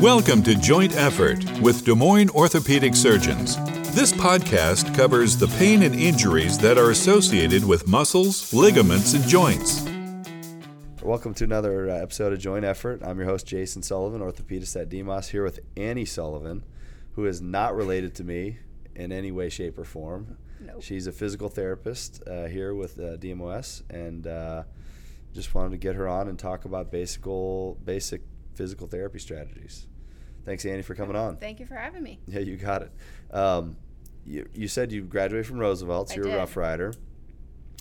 Welcome to Joint Effort with Des Moines Orthopedic Surgeons. This podcast covers the pain and injuries that are associated with muscles, ligaments, and joints. Welcome to another uh, episode of Joint Effort. I'm your host, Jason Sullivan, orthopedist at DMOS, here with Annie Sullivan, who is not related to me in any way, shape, or form. Nope. She's a physical therapist uh, here with uh, DMOS, and uh, just wanted to get her on and talk about basic, basic physical therapy strategies. Thanks, Annie, for coming on. Thank you for having me. Yeah, you got it. Um, you, you said you graduated from Roosevelt, so I you're a. Rough Rider,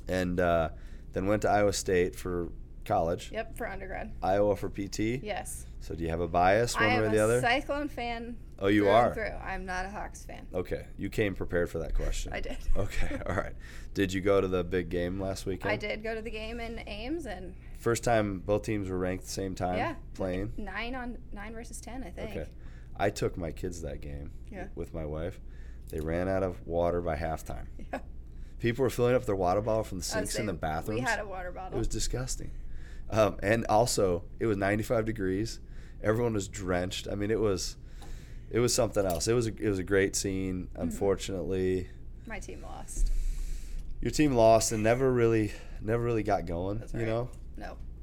and uh, then went to Iowa State for college. Yep, for undergrad. Iowa for PT. Yes. So do you have a bias one I way or the a other? Cyclone fan. Oh, you are? Through. I'm not a Hawks fan. Okay, you came prepared for that question. I did. Okay, all right. Did you go to the big game last weekend? I did go to the game in Ames and First time both teams were ranked the same time yeah, playing. nine on nine versus ten, I think. Okay. I took my kids that game Yeah. with my wife. They ran out of water by halftime. Yeah. People were filling up their water bottle from the sinks in the bathrooms. We had a water bottle. It was disgusting. Um, and also, it was 95 degrees. Everyone was drenched. I mean, it was it was something else. It was a, it was a great scene. Mm-hmm. Unfortunately, My team lost. your team lost and never really never really got going. You know, No,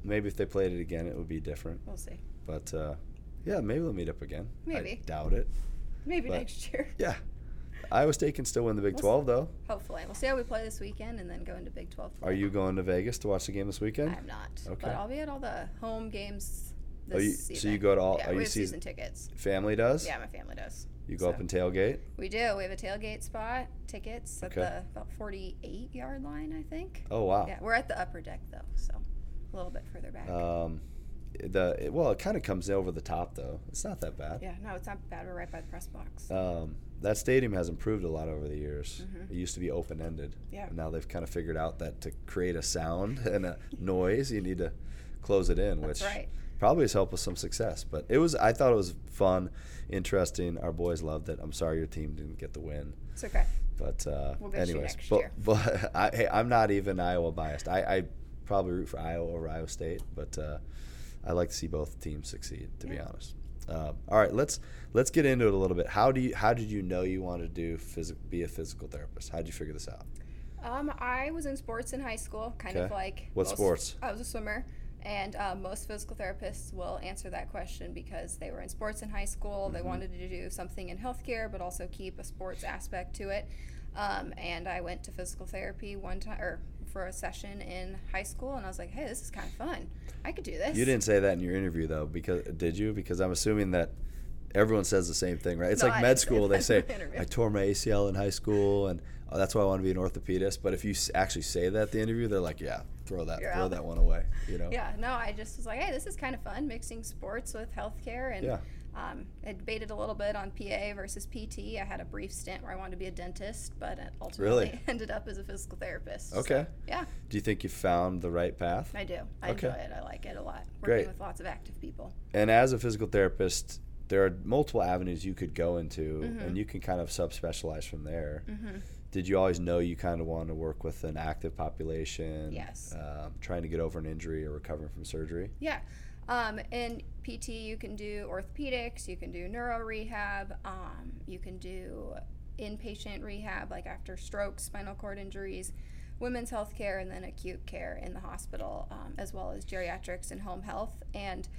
maybe if they played it again, it would be different. we'll see. But uh, yeah, maybe they'll meet up again. I Maybe. doubt it. Maybe But- next year. Yeah, Iowa State can still win the Big We'll 12 though. Hopefully, we'll see how we play this weekend and then go into Big 12. Are you going to Vegas to watch the game this weekend? I'm not. Okay. But I'll be at all the home games Oh, this you- so you go to all- Yeah, are we you have season- season tickets. Family does. Yeah, my family does. You go So- up and tailgate. We do. We have a tailgate spot, tickets at Okay. the about 48 yard line, I think. Oh wow. Yeah, we're at the upper deck though, so a little bit further back. Um, the it, well, it kind of comes over the top though. It's not that bad. yeah, no, it's not bad. We're right by the press box. Um, that stadium has improved a lot over the years. Mhm. It used to be open ended. Yeah. Now they've kind of figured out that to create a sound and a noise, you need to close it in, That's which right. probably has helped with some success. But it was, I thought it was fun, interesting. Our boys loved it. I'm sorry your team didn't get the win. It's okay. But uh, We'll anyways, but, but I, hey, I'm not even Iowa biased. I, I probably root for Iowa over Iowa State, but uh, I like to see both teams succeed. To be honest. Um, all right, let's let's get into it a little bit. How do you how did you know you wanted to do phys- be a physical therapist? How did you figure this out? Um, I was in sports in high school, kind of like What most- sports? I was a swimmer, and um, most physical therapists will answer that question because they were in sports in high school. They Mhm. wanted to do something in healthcare, but also keep a sports aspect to it. Um, and I went to physical therapy one time, or for a session in high school, and I was like, "Hey, this is kind of fun. I could do this." You didn't say that in your interview though, because did you? Because I'm assuming that everyone says the same thing, right? It's No, like I med school. They say in my interview. I tore my ACL in high school, and oh, that's why I want to be an orthopedist. But if you actually say that at the interview, they're like, yeah, throw that You're throw out. that one away. You know? Yeah, no, I just was like, hey, this is kind of fun mixing sports with healthcare. And Yeah. um, I debated a little bit on PA versus PT. I had a brief stint where I wanted to be a dentist, but it ultimately Really? ended up as a physical therapist. So, Okay. yeah, Do you think you found the right path? I do. I Okay. enjoy it. I like it a lot. Working Great. with lots of active people. And as a physical therapist, there are multiple avenues you could go into, Mhm. and you can kind of subspecialize from there. hmm Did you always know you kind of want to work with an active population? Yes. Um, trying to get over an injury or recovering from surgery. Yeah. Um, in PT, you can do orthopedics, you can do neuro rehab, um, you can do inpatient rehab, like after strokes, spinal cord injuries, women's health care, and then acute care in the hospital, um, as well as geriatrics and home health. And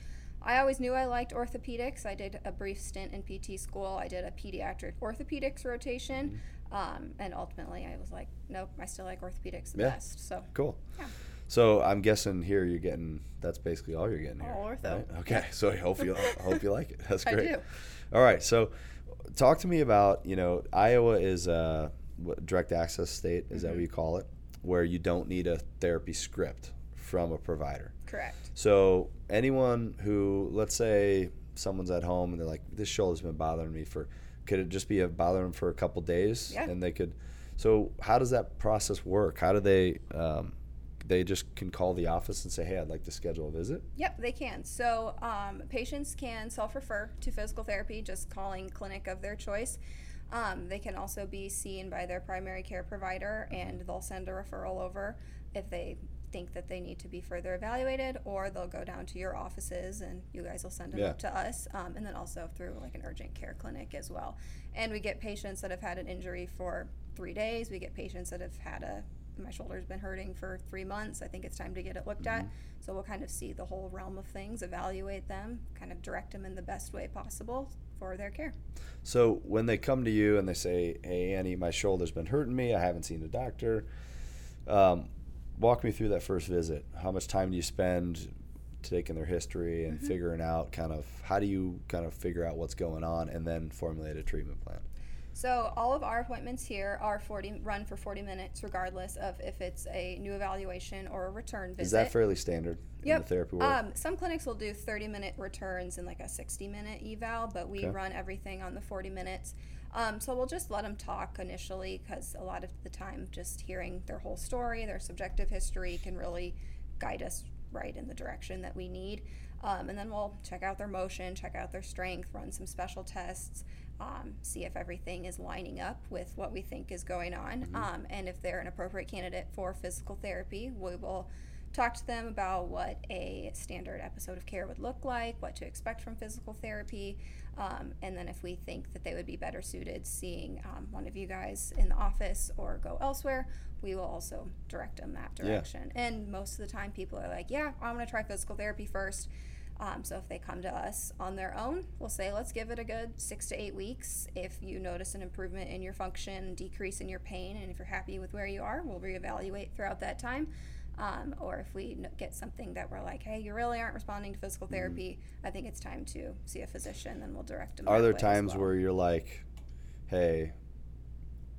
I always knew I liked orthopedics. I did a brief stint in PT school. I did a pediatric orthopedics rotation. Um, and ultimately, I was like, nope, I still like orthopedics the Yeah. best. So, Cool. Yeah. So I'm guessing here you're getting that's basically all you're getting here. All ortho. right? Okay. So I hope you I hope you like it. That's great. I do. All right. So talk to me about you know Iowa is a direct access state. Is that Mhm. what you call it? Where you don't need a therapy script from a provider. correct. So anyone who, let's say, someone's at home and they're like, "This shoulder's been bothering me for," could it just be a bother them for a couple days? Yeah. And they could. So how does that process work? How do they? Um, they just can call the office and say, "Hey, I'd like to schedule a visit." Yep, they can. So um, patients can self-refer to physical therapy, just calling clinic of their choice. Um, they can also be seen by their primary care provider, and they'll send a referral over if they think that they need to be further evaluated, or they'll go down to your offices and you guys will send them Yeah. up to us, um, and then also through like an urgent care clinic as well. And we get patients that have had an injury for three days. We get patients that have had a my shoulder's been hurting for three months. I think it's time to get it looked at. So we'll kind of see the whole realm of things, evaluate them, kind of direct them in the best way possible for their care. So when they come to you and they say, "Hey Annie, my shoulder's been hurting me. I haven't seen a doctor," um, walk me through that first visit. How much time do you spend taking their history and mm-hmm. figuring out kind of how do you kind of figure out what's going on and then formulate a treatment plan? So all of our appointments here are 40 run for 40 minutes, regardless of if it's a new evaluation or a return visit. Is that fairly standard in the therapy world? Um, some clinics will do 30 minute returns and like a 60 minute eval, but we Okay. run everything on the 40 minutes. Um, so we'll just let them talk initially because a lot of the time, just hearing their whole story, their subjective history can really guide us right in the direction that we need. Um, and then we'll check out their motion, check out their strength, run some special tests, um, see if everything is lining up with what we think is going on. Um, and if they're an appropriate candidate for physical therapy, we will talk to them about what a standard episode of care would look like, what to expect from physical therapy, um, and then if we think that they would be better suited seeing um, one of you guys in the office or go elsewhere, we will also direct them that direction. And most of the time, people are like, "Yeah, I want to try physical therapy first. Um, so if they come to us on their own, we'll say, let's give it a good six to eight weeks. If you notice an improvement in your function, decrease in your pain, and if you're happy with where you are, we'll reevaluate throughout that time. Um, or if we get something that we're like, hey, you really aren't responding to physical Mm-hmm. therapy, I think it's time to see a physician, then we'll direct them. Are there times well. where you're like, "Hey,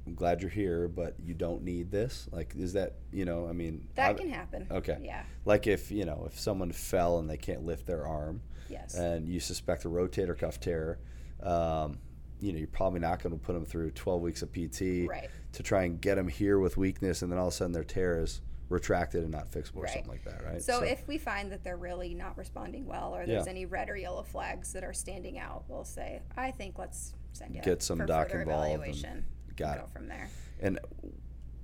I'm glad you're here, but you don't need this"? Like, is that you know? I mean, that I've- can happen? Okay. Yeah. Like if you know if someone fell and they can't lift their arm, Yes. and you suspect a rotator cuff tear, um, you know you're probably not going to put them through 12 weeks of PT Right. to try and get them here with weakness, and then all of a sudden their tear is retracted and not fixable or something like that, right? So, if we find that they're really not responding well, or there's Yeah. any red or yellow flags that are standing out, we'll say, I think let's send you Get some doc involved and- evaluation. Got and it. From there. And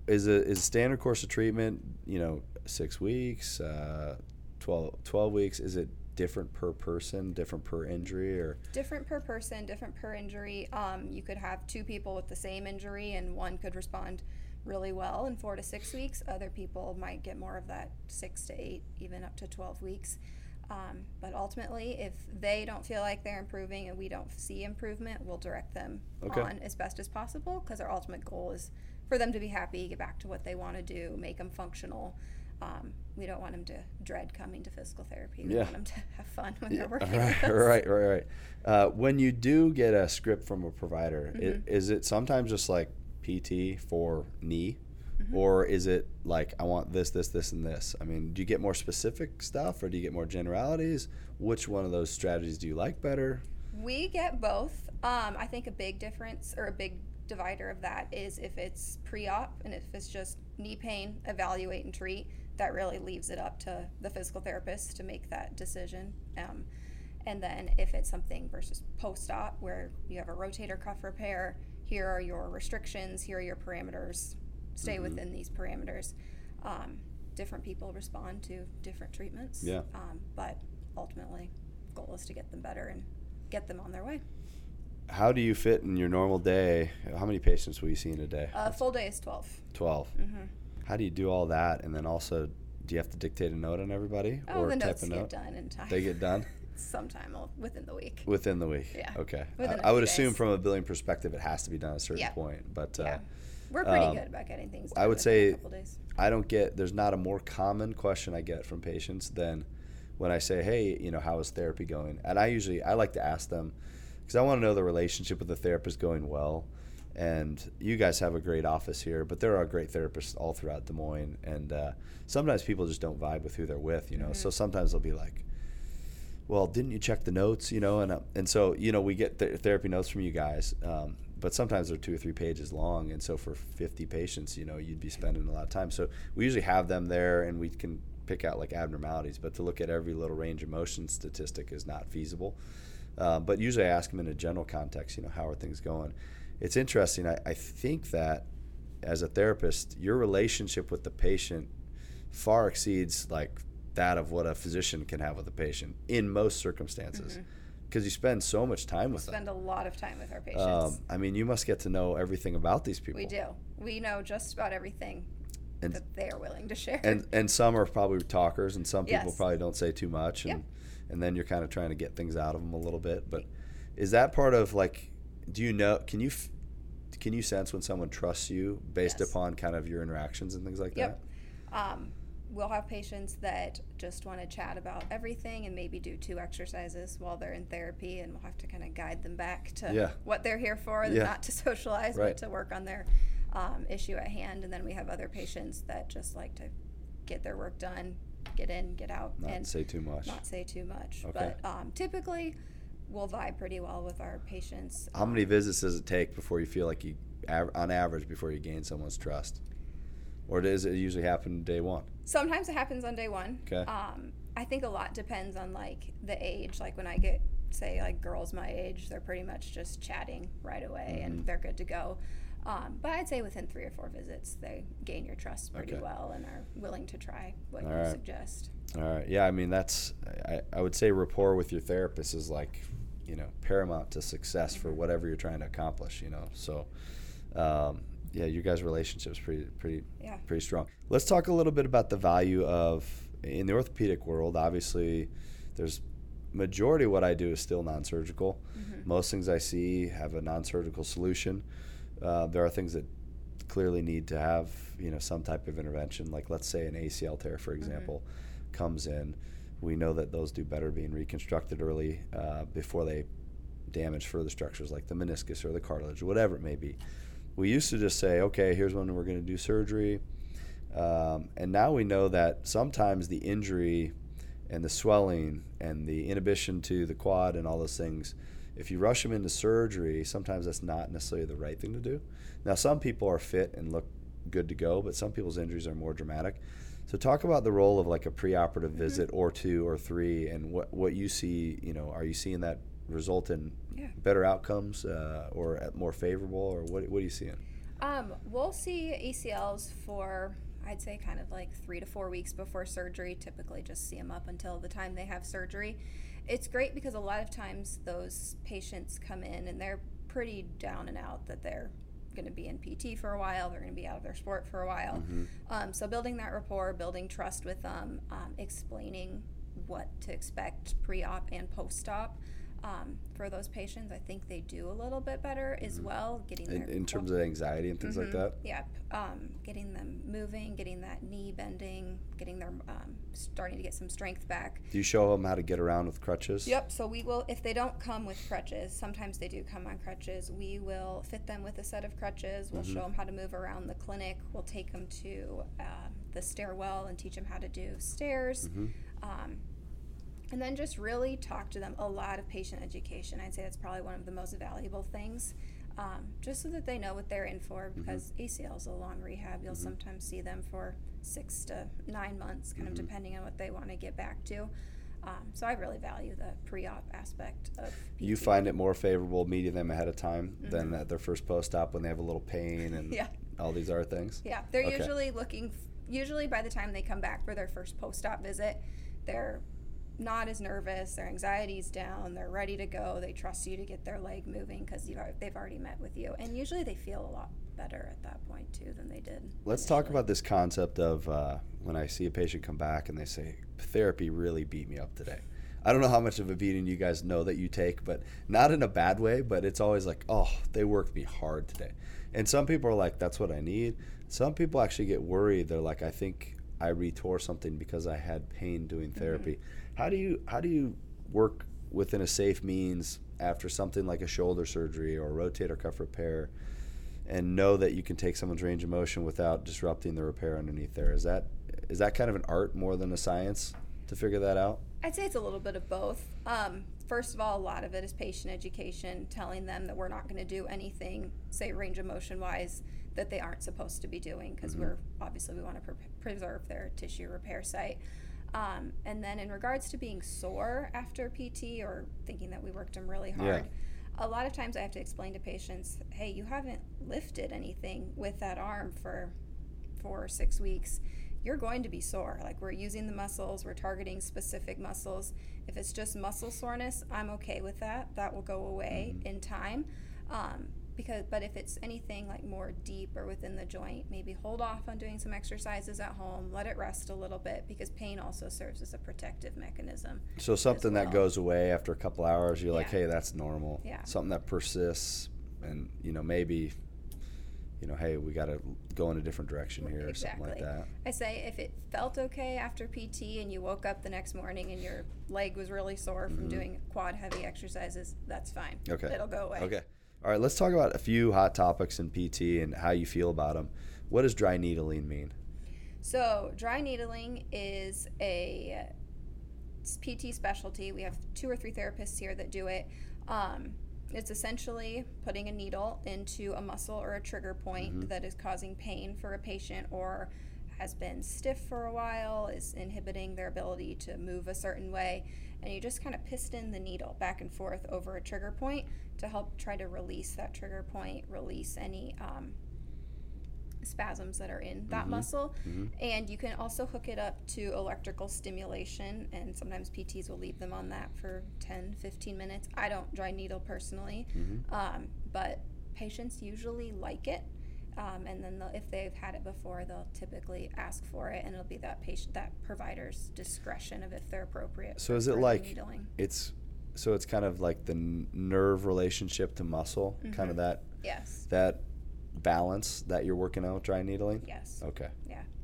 is a is a standard course of treatment, you know, six weeks, uh, 12, 12 weeks? Is it different per person, different per injury, or Different per person, different per injury. Um, you could have two people with the same injury, and one could respond really well in four to six weeks. Other people might get more of that six to eight, even up to 12 weeks. Um, but ultimately, if they don't feel like they're improving and we don't see improvement, we'll direct them Okay. on as best as possible because our ultimate goal is for them to be happy, get back to what they want to do, make them functional. Um, we don't want them to dread coming to physical therapy. We Yeah. want them to have fun when Yeah, they're working. right, right, right, right. Uh, when you do get a script from a provider, Mm-hmm. is it sometimes just like PT for knee, Mm-hmm. or is it like I want this, this, this, and this? I mean, do you get more specific stuff, or do you get more generalities? Which one of those strategies do you like better? We get both. Um, I think a big difference or a big divider of that is if it's pre-op and if it's just knee pain, evaluate and treat. That really leaves it up to the physical therapist to make that decision. Um, and then if it's something versus post-op where you have a rotator cuff repair, here are your restrictions, here are your parameters. Stay Mm-hmm. within these parameters. Um, different people respond to different treatments. Yeah. Um, but ultimately, goal is to get them better and get them on their way. How do you fit in your normal day? How many patients will you see in a day? A full day is 12. 12. Mm-hmm. How do you do all that? And then also, do you have to dictate a note on everybody Oh, or the type notes a get note? done in time. They get done sometime within the week. within the week. Yeah, Okay. I a I would assume from a billing perspective, it has to be done at a certain Yeah. point. But yeah. We're pretty um, good about getting things I would say. I don't get. There's not a more common question I get from patients than when I say, "Hey, you know, how is therapy going?" And I usually I like to ask them because I want to know the relationship with the therapist going well. And you guys have a great office here, but there are great therapists all throughout Des Moines. And uh, sometimes people just don't vibe with who they're with, you know. So sometimes they'll be like, well, didn't you check the notes, you know? And uh, and so you know we get th- therapy notes from you guys, um, but sometimes they're two or three pages long, and so for 50 patients, you know, you'd be spending a lot of time. So we usually have them there, and we can pick out like abnormalities, but to look at every little range of motion statistic is not feasible. Uh, but usually I ask them in a general context, you know, how are things going? It's interesting. I, I think that as a therapist, your relationship with the patient far exceeds like that of what a physician can have with a patient in most circumstances because you spend so much time with them. Spend a lot of time with our patients. Um, I mean, you must get to know everything about these people. we do. We know just about everything And- that they are willing to share. And and some are probably talkers, and some people Yes. probably don't say too much, and and then you're kind of trying to get things out of them a little bit. But is that part of like? Do you know? Can you? Can you sense when someone trusts you based Yes. upon kind of your interactions and things like that? Yep. Um, we'll have patients that just want to chat about everything and maybe do two exercises while they're in therapy, and we'll have to kind of guide them back to Yeah. what they're here for, Yeah. not to socialize, Right. but to work on their um, issue at hand. And then we have other patients that just like to get their work done, get in, get out. Not and say too much. not say too much. Okay. But um, typically, we'll vibe pretty well with our patients. How many visits does it take before you feel like you, on average, before you gain someone's trust, or does it usually happen day one? Sometimes it happens on day one. Okay. Um, I think a lot depends on like the age. Like when I get say like girls my age, they're pretty much just chatting right away Mm-hmm. and they're good to go. Um, but I'd say within three or four visits, they gain your trust pretty Okay. well and are willing to try what All you right. suggest. All right. Yeah, I mean that's I, I would say rapport with your therapist is like, you know, paramount to success for whatever you're trying to accomplish, you know. So um, yeah, you guys' relationship's pretty pretty Yeah. pretty strong. Let's talk a little bit about the value of in the orthopedic world, obviously there's majority of what I do is still non-surgical. Most things I see have a non-surgical solution. Uh, there are things that clearly need to have you know some type of intervention like let's say an acl tear for example comes in we know that those do better being reconstructed early uh, before they damage further structures like the meniscus or the cartilage whatever it may be we used to just say okay here's when we're going to do surgery. Um, and now we know that sometimes the injury and the swelling and the inhibition to the quad and all those things if you rush them into surgery sometimes that's not necessarily the right thing to do. Now some people are fit and look good to go but some people's injuries are more dramatic. So talk about the role of like a preoperative visit or two or three and what, what you see you know are you seeing that result in Yeah. better outcomes uh, or at more favorable or what, what are you seeing Um, we'll see ACLs for I'd say kind of like three to four weeks before surgery. Typically, just see them up until the time they have surgery. It's great because a lot of times those patients come in and they're pretty down and out that they're going to be in PT for a while. They're going to be out of their sport for a while. Um, so building that rapport, building trust with them, um, explaining what to expect pre-op and post-op. Um, for those patients, I think they do a little bit better as well. Getting in, their in terms of anxiety and things like that Yep. Um, getting them moving, getting that knee bending, getting them um, starting to get some strength back. do you show them how to get around with crutches Yep. So we will, if they don't come with crutches, sometimes they do come on crutches. We will fit them with a set of crutches. We'll show them how to move around the clinic. We'll take them to um, the stairwell and teach them how to do stairs. Um, and then just really talk to them a lot of patient education. I'd say that's probably one of the most valuable things, um, just so that they know what they're in for. Because ACL is a long rehab. You'll sometimes see them for six to nine months, kind of depending on what they want to get back to. Um, so I really value the pre-op aspect of. you find it more favorable meeting them ahead of time than at their first post-op when they have a little pain and Mm-hmm. Yeah. all these other things Yeah, they're Okay. usually looking. f- Usually, by the time they come back for their first post-op visit, they're not as nervous. Their anxiety's down. They're ready to go. They trust you to get their leg moving because they've already met with you, and usually they feel a lot better at that point too than they did. Let's talk about this concept of uh, when I see a patient come back and they say, therapy really beat me up today. I don't know how much of a beating you guys know that you take, but not in a bad way, but it's always like, oh, they worked me hard today. And some people are like, that's what I need. Some people actually get worried. They're like, I think I retore something because I had pain doing therapy. How do you how do you work within a safe means after something like a shoulder surgery or a rotator cuff repair and know that you can take someone's range of motion without disrupting the repair underneath there. Is that is that kind of an art more than a science to figure that out? I'd say it's a little bit of both. Um, first of all, a lot of it is patient education, telling them that we're not going to do anything, say range of motion wise, that they aren't supposed to be doing because we're obviously we want to pre- preserve their tissue repair site. Um, and then in regards to being sore after PT or thinking that we worked them really hard, a lot of times I have to explain to patients, hey, you haven't lifted anything with that arm for four or six weeks. you're going to be sore. Like we're using the muscles, we're targeting specific muscles. If it's just muscle soreness, I'm okay with that. That will go away Mm-hmm. in time. Um, because, but if it's anything like more deep or within the joint, maybe hold off on doing some exercises at home. Let it rest a little bit because pain also serves as a protective mechanism. So something that goes away after a couple hours, you're like, hey, that's normal. Yeah. Something that persists, and you know maybe, you know, hey, we got to go in a different direction here or something like that. I say if it felt okay after PT and you woke up the next morning and your leg was really sore from doing quad heavy exercises, that's fine. Mm-hmm. Okay. It'll go away. Okay. All right. Let's talk about a few hot topics in PT and how you feel about them. What does dry needling mean? So, dry needling is a PT specialty. We have two or three therapists here that do it. Um, it's essentially putting a needle into a muscle or a trigger point that is causing pain for a patient or has been stiff for a while, is inhibiting their ability to move a certain way. And you just kind of piston the needle back and forth over a trigger point to help try to release that trigger point, release any um, spasms that are in that muscle. And you can also hook it up to electrical stimulation, and sometimes PTs will leave them on that for 10, 15 minutes. I don't dry needle personally, um, but patients usually like it. Um, and then if they've had it before, they'll typically ask for it, and it'll be that patient, that provider's discretion of if they're appropriate. So is it like needling? it's so it's kind of like the nerve relationship to muscle, Mm-hmm. kind of that Yes, that balance that you're working out with dry needling. yes, Okay.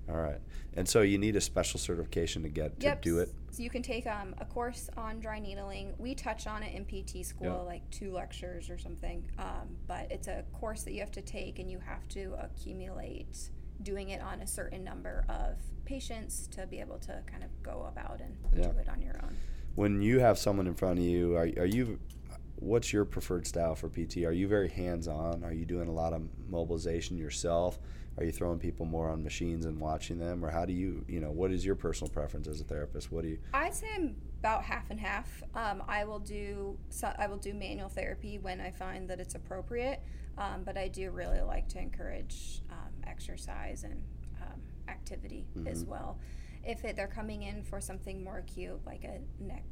All right. And so you need a special certification to get to do it. So you can take um, a course on dry needling. We touch on it in PT school, Yeah. like two lectures or something. Um, but it's a course that you have to take, and you have to accumulate doing it on a certain number of patients to be able to kind of go about and Yeah. do it on your own. When you have someone in front of you, are, are you what's your preferred style for PT? Are you very hands-on? Are you doing a lot of mobilization yourself? Are you throwing people more on machines and watching them or how do you, you know, what is your personal preference as a therapist? What do you I'd say I'm about half and half. Um, I will do so, I will do manual therapy when I find that it's appropriate, um, but I do really like to encourage um, exercise and um, activity as well. If it, they're coming in for something more acute, like a neck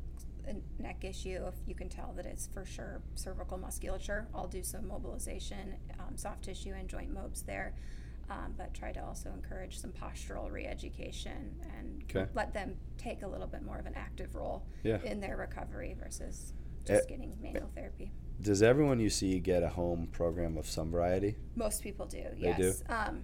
a neck issue, if you can tell that it's for sure cervical musculature, I'll do some mobilization, um, soft tissue, and joint mobs there. Um, but try to also encourage some postural re-education and Okay. let them take a little bit more of an active role Yeah. in their recovery versus Eh, just getting manual therapy. Does everyone you see get a home program of some variety? Most people do, They do? yes. Um,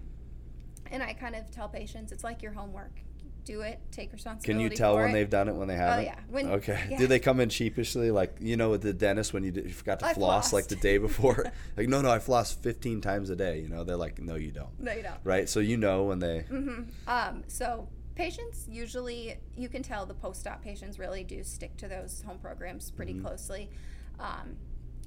and I kind of tell patients it's like your homework. Do it, take responsibility. Can you tell when it. they've done it when they haven't? Oh yeah. When, Okay. yeah. Do they come in sheepishly, like you know, with the dentist when you, did, you forgot to I floss like the day before? like, no, no, I floss 15 times a day. You know, they're like, no, you don't. No, you don't. Right. So you know when they. Mm-hmm. Um, so patients usually, you can tell the post-op patients really do stick to those home programs pretty Mm-hmm. closely. Um,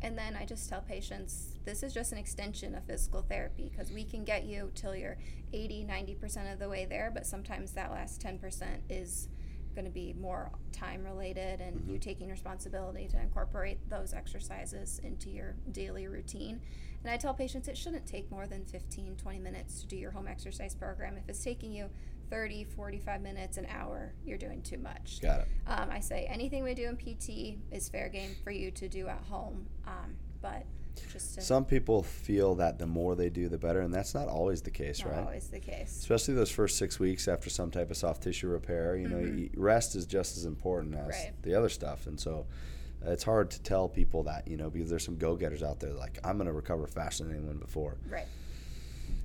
and then I just tell patients this is just an extension of physical therapy because we can get you till you're 80, 90% of the way there, but sometimes that last 10% is going to be more time related and Mm-hmm. you taking responsibility to incorporate those exercises into your daily routine. And I tell patients it shouldn't take more than 15, 20 minutes to do your home exercise program. If it's taking you 30, 45 minutes, an hour, you're doing too much. Got it. Um, I say anything we do in PT is fair game for you to do at home, um, but just to, Some people feel that the more they do, the better, and that's not always the case, right? not right? always the case. Especially those first six weeks after some type of soft tissue repair. You know, rest is just as important as Mm-hmm. Right. the other stuff, and so. uh, It's hard to tell people that, you know, because there's some go-getters out there like I'm going to recover faster than anyone before. Right.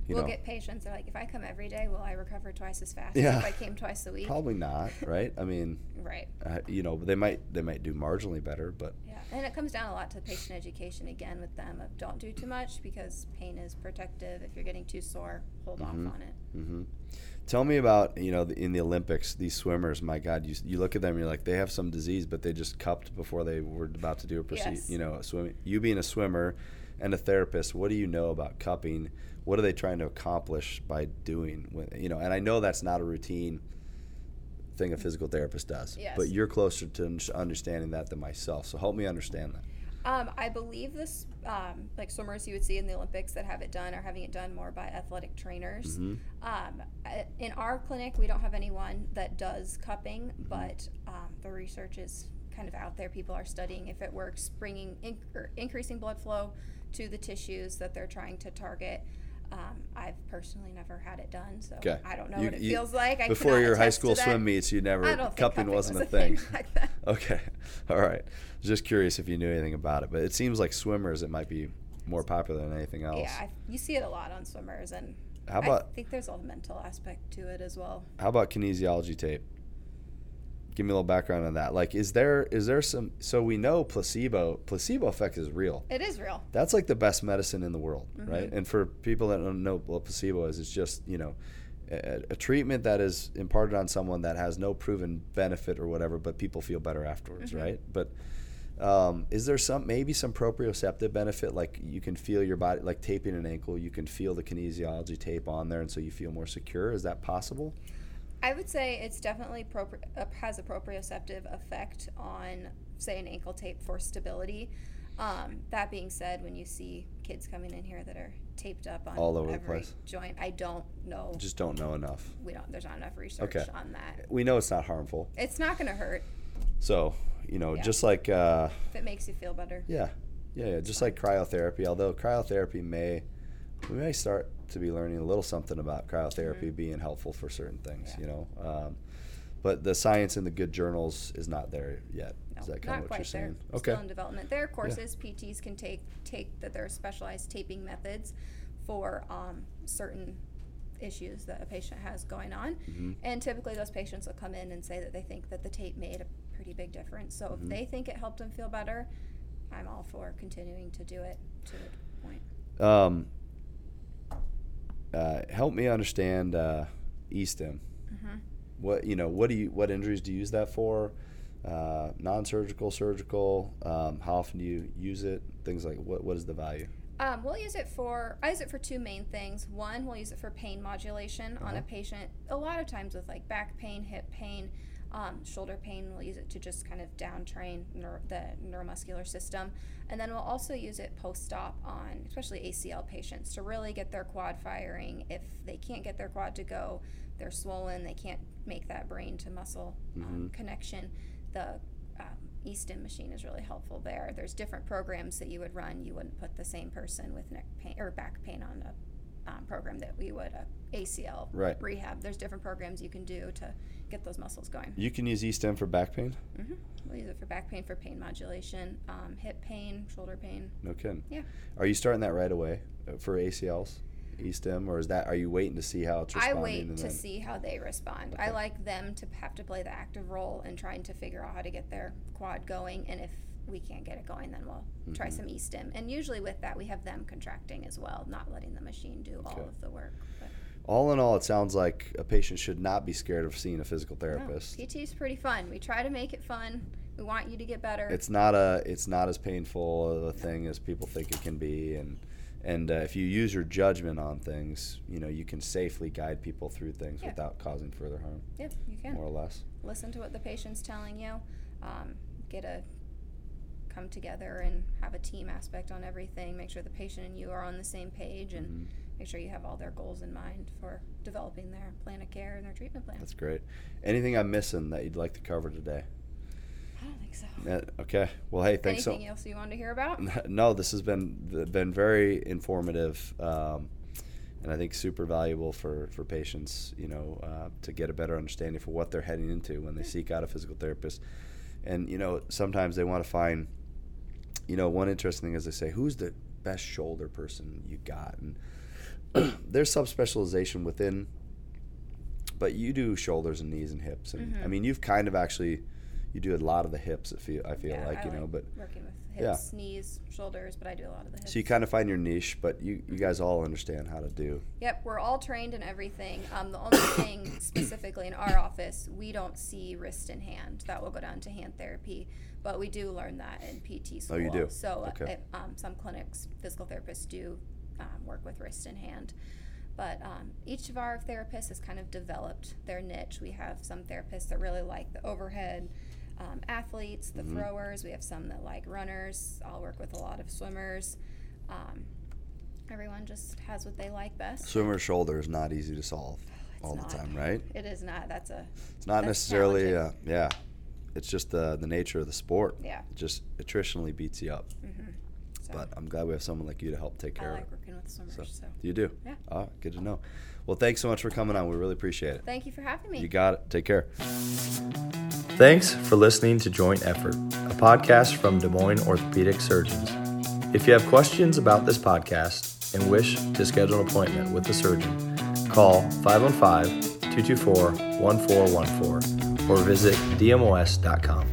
You we'll know, get patients that are like, if I come every day, will I recover twice as fast Yeah. if I came twice a week? probably not, right? I mean, Right. uh, you know, they might they might do marginally better, but Yeah, and it comes down a lot to patient education again with them of don't do too much because pain is protective. If you're getting too sore, hold Mm-hmm. off on it. Mm-hmm. Tell me about you know the, in the Olympics these swimmers. My God, you you look at them, you're like they have some disease, but they just cupped before they were about to do a procedure. Yes. You know, swimming. You being a swimmer and a therapist, what do you know about cupping? What are they trying to accomplish by doing? With, you know, and I know that's not a routine thing a physical therapist does, Yes. but you're closer to understanding that than myself. So help me understand that. Um, I believe this, um, like swimmers you would see in the Olympics that have it done are having it done more by athletic trainers. Mm-hmm. Um, in our clinic, we don't have anyone that does cupping, but um, the research is kind of out there. People are studying if it works, bringing in, or increasing blood flow to the tissues that they're trying to target. Um, I've personally never had it done, so Okay. I don't know You- what it you- feels like. I Before your high school swim meets, you never think cupping, wasn't was a thing. back then. Okay, all right. Just curious if you knew anything about it, but it seems like swimmers it might be more popular than anything else. Yeah, I, you see it a lot on swimmers, and How I think there's a mental aspect to it as well. how about kinesiology tape? Give me a little background on that. Like, is there is there some? So we know placebo placebo effect is real. It is real. That's like the best medicine in the world, Mm-hmm. right? And for people that don't know what placebo is, it's just you know a, a treatment that is imparted on someone that has no proven benefit or whatever, but people feel better afterwards, Mm-hmm. right? But um, is there some maybe some proprioceptive benefit, like you can feel your body, like taping an ankle, you can feel the kinesiology tape on there, and so you feel more secure? Is that possible? I would say it's definitely propri- uh, has a proprioceptive effect on, say, an ankle tape for stability. Um, that being said, when you see kids coming in here that are taped up on All over the place. joint, I don't know. Just don't know enough. we don't. There's not enough research Okay. on that. We know it's not harmful, It's not going to hurt so you know, Yeah. just like. Uh, if it makes you feel better. Yeah, yeah, yeah. Just like cryotherapy, although cryotherapy may, we may start to be learning a little something about cryotherapy being helpful for certain things, Mm-hmm. Yeah. you know. Um, but the science in the good journals is not there yet. No, is that kind of what quite you're saying? there. Okay. Still in development. There are courses PTs can take take that there are specialized taping methods for um, certain issues that a patient has going on. Mm-hmm. And typically those patients will come in and say that they think that the tape made a pretty big difference. So Mm-hmm. if they think it helped them feel better, I'm all for continuing to do it to a point. Um, uh, help me understand uh, E-stim. Mm-hmm. What you know? What do you? What injuries do you use that for? Uh, non-surgical, surgical. Um, how often do you use it? Things like what? What is the value? Um, we'll use it for I use it for two main things. One, we'll use it for pain modulation on a patient. A lot of times with like back pain, hip pain, um, shoulder pain, we'll use it to just kind of down train neuro, the neuromuscular system. And then we'll also use it post-op on especially ACL patients to really get their quad firing. If they can't get their quad to go, they're swollen, they can't make that brain to muscle um, connection. The um, eStim machine is really helpful there. There's different programs that you would run. You wouldn't put the same person with neck pain or back pain on a um, program that we would a ACL Right. rehab. There's different programs you can do to get those muscles going. You can use E-stim for back pain. hmm We'll use it for back pain, for pain modulation, um, hip pain, shoulder pain. No kidding. Yeah. Are you starting that right away uh, for ACLs, E-stim, or is that are you waiting to see how it's I responding? wait and to then- see how they respond. I Okay. like them to have to play the active role in trying to figure out how to get their quad going. And if we can't get it going, then we'll try Mm-hmm. some e-stim. And usually with that, we have them contracting as well, not letting the machine do all Okay. of the work. But All in all, it sounds like a patient should not be scared of seeing a physical no, therapist. PT is pretty fun. We try to make it fun. We want you to get better. It's not a it's not as painful a thing as people think it can be, and and uh, if you use your judgment on things, you know you can safely guide people through things Yeah. without causing further harm, yeah, you can. more or less. listen to what the patient's telling you, um, get a come together and have a team aspect on everything. Make sure the patient and you are on the same page, and Mm-hmm. make sure you have all their goals in mind for developing their plan of care and their treatment plan. That's great. Anything I'm missing that you'd like to cover today? I don't think so. Uh, okay. Well, hey, thanks so. Anything else you wanted to hear about? no, this has been been very informative, um, and I think super valuable for for patients. You know, uh, to get a better understanding for what they're heading into when they seek out a physical therapist. And you know, sometimes they want to find. You know, one interesting thing is they say, "Who's the best shoulder person you got?" And there's subspecialization within, but you do shoulders and knees and hips, and I mm-hmm. mean, you've kind of actually. You do a lot of the hips. I feel I feel yeah, like I you know, but with Yeah. knees, shoulders, but I do a lot of the hips. So you kind of find your niche, but you, you guys all understand how to do. Yep, we're all trained in everything. Um, the only thing specifically in our office, we don't see wrist and hand. That will go down to hand therapy, but we do learn that in PT school. Oh, you do? So uh, Okay. it- um, some clinics, physical therapists do um, work with wrist and hand. But um, each of our therapists has kind of developed their niche. We have some therapists that really like the overhead um, athletes, the Mm-hmm. throwers. We have some that like runners. I'll work with a lot of swimmers. Um, everyone just has what they like best. Swimmer's shoulder is not easy to solve It's all the time, right? It is not. That's a It's not necessarily, uh, yeah. It's just the the nature of the sport. yeah. It just attritionally beats you up. So But I'm glad we have someone like you to help take I care like of it. working with swimmers. So, So, you do? Yeah. Oh, good to know. Well, thanks so much for coming on. We really appreciate it. thank you for having me. You got it. Take care. Thanks for listening to Joint Effort, a podcast from Des Moines Orthopedic Surgeons. If you have questions about this podcast and wish to schedule an appointment with a surgeon, call 515 224 1414 or visit dmos.com.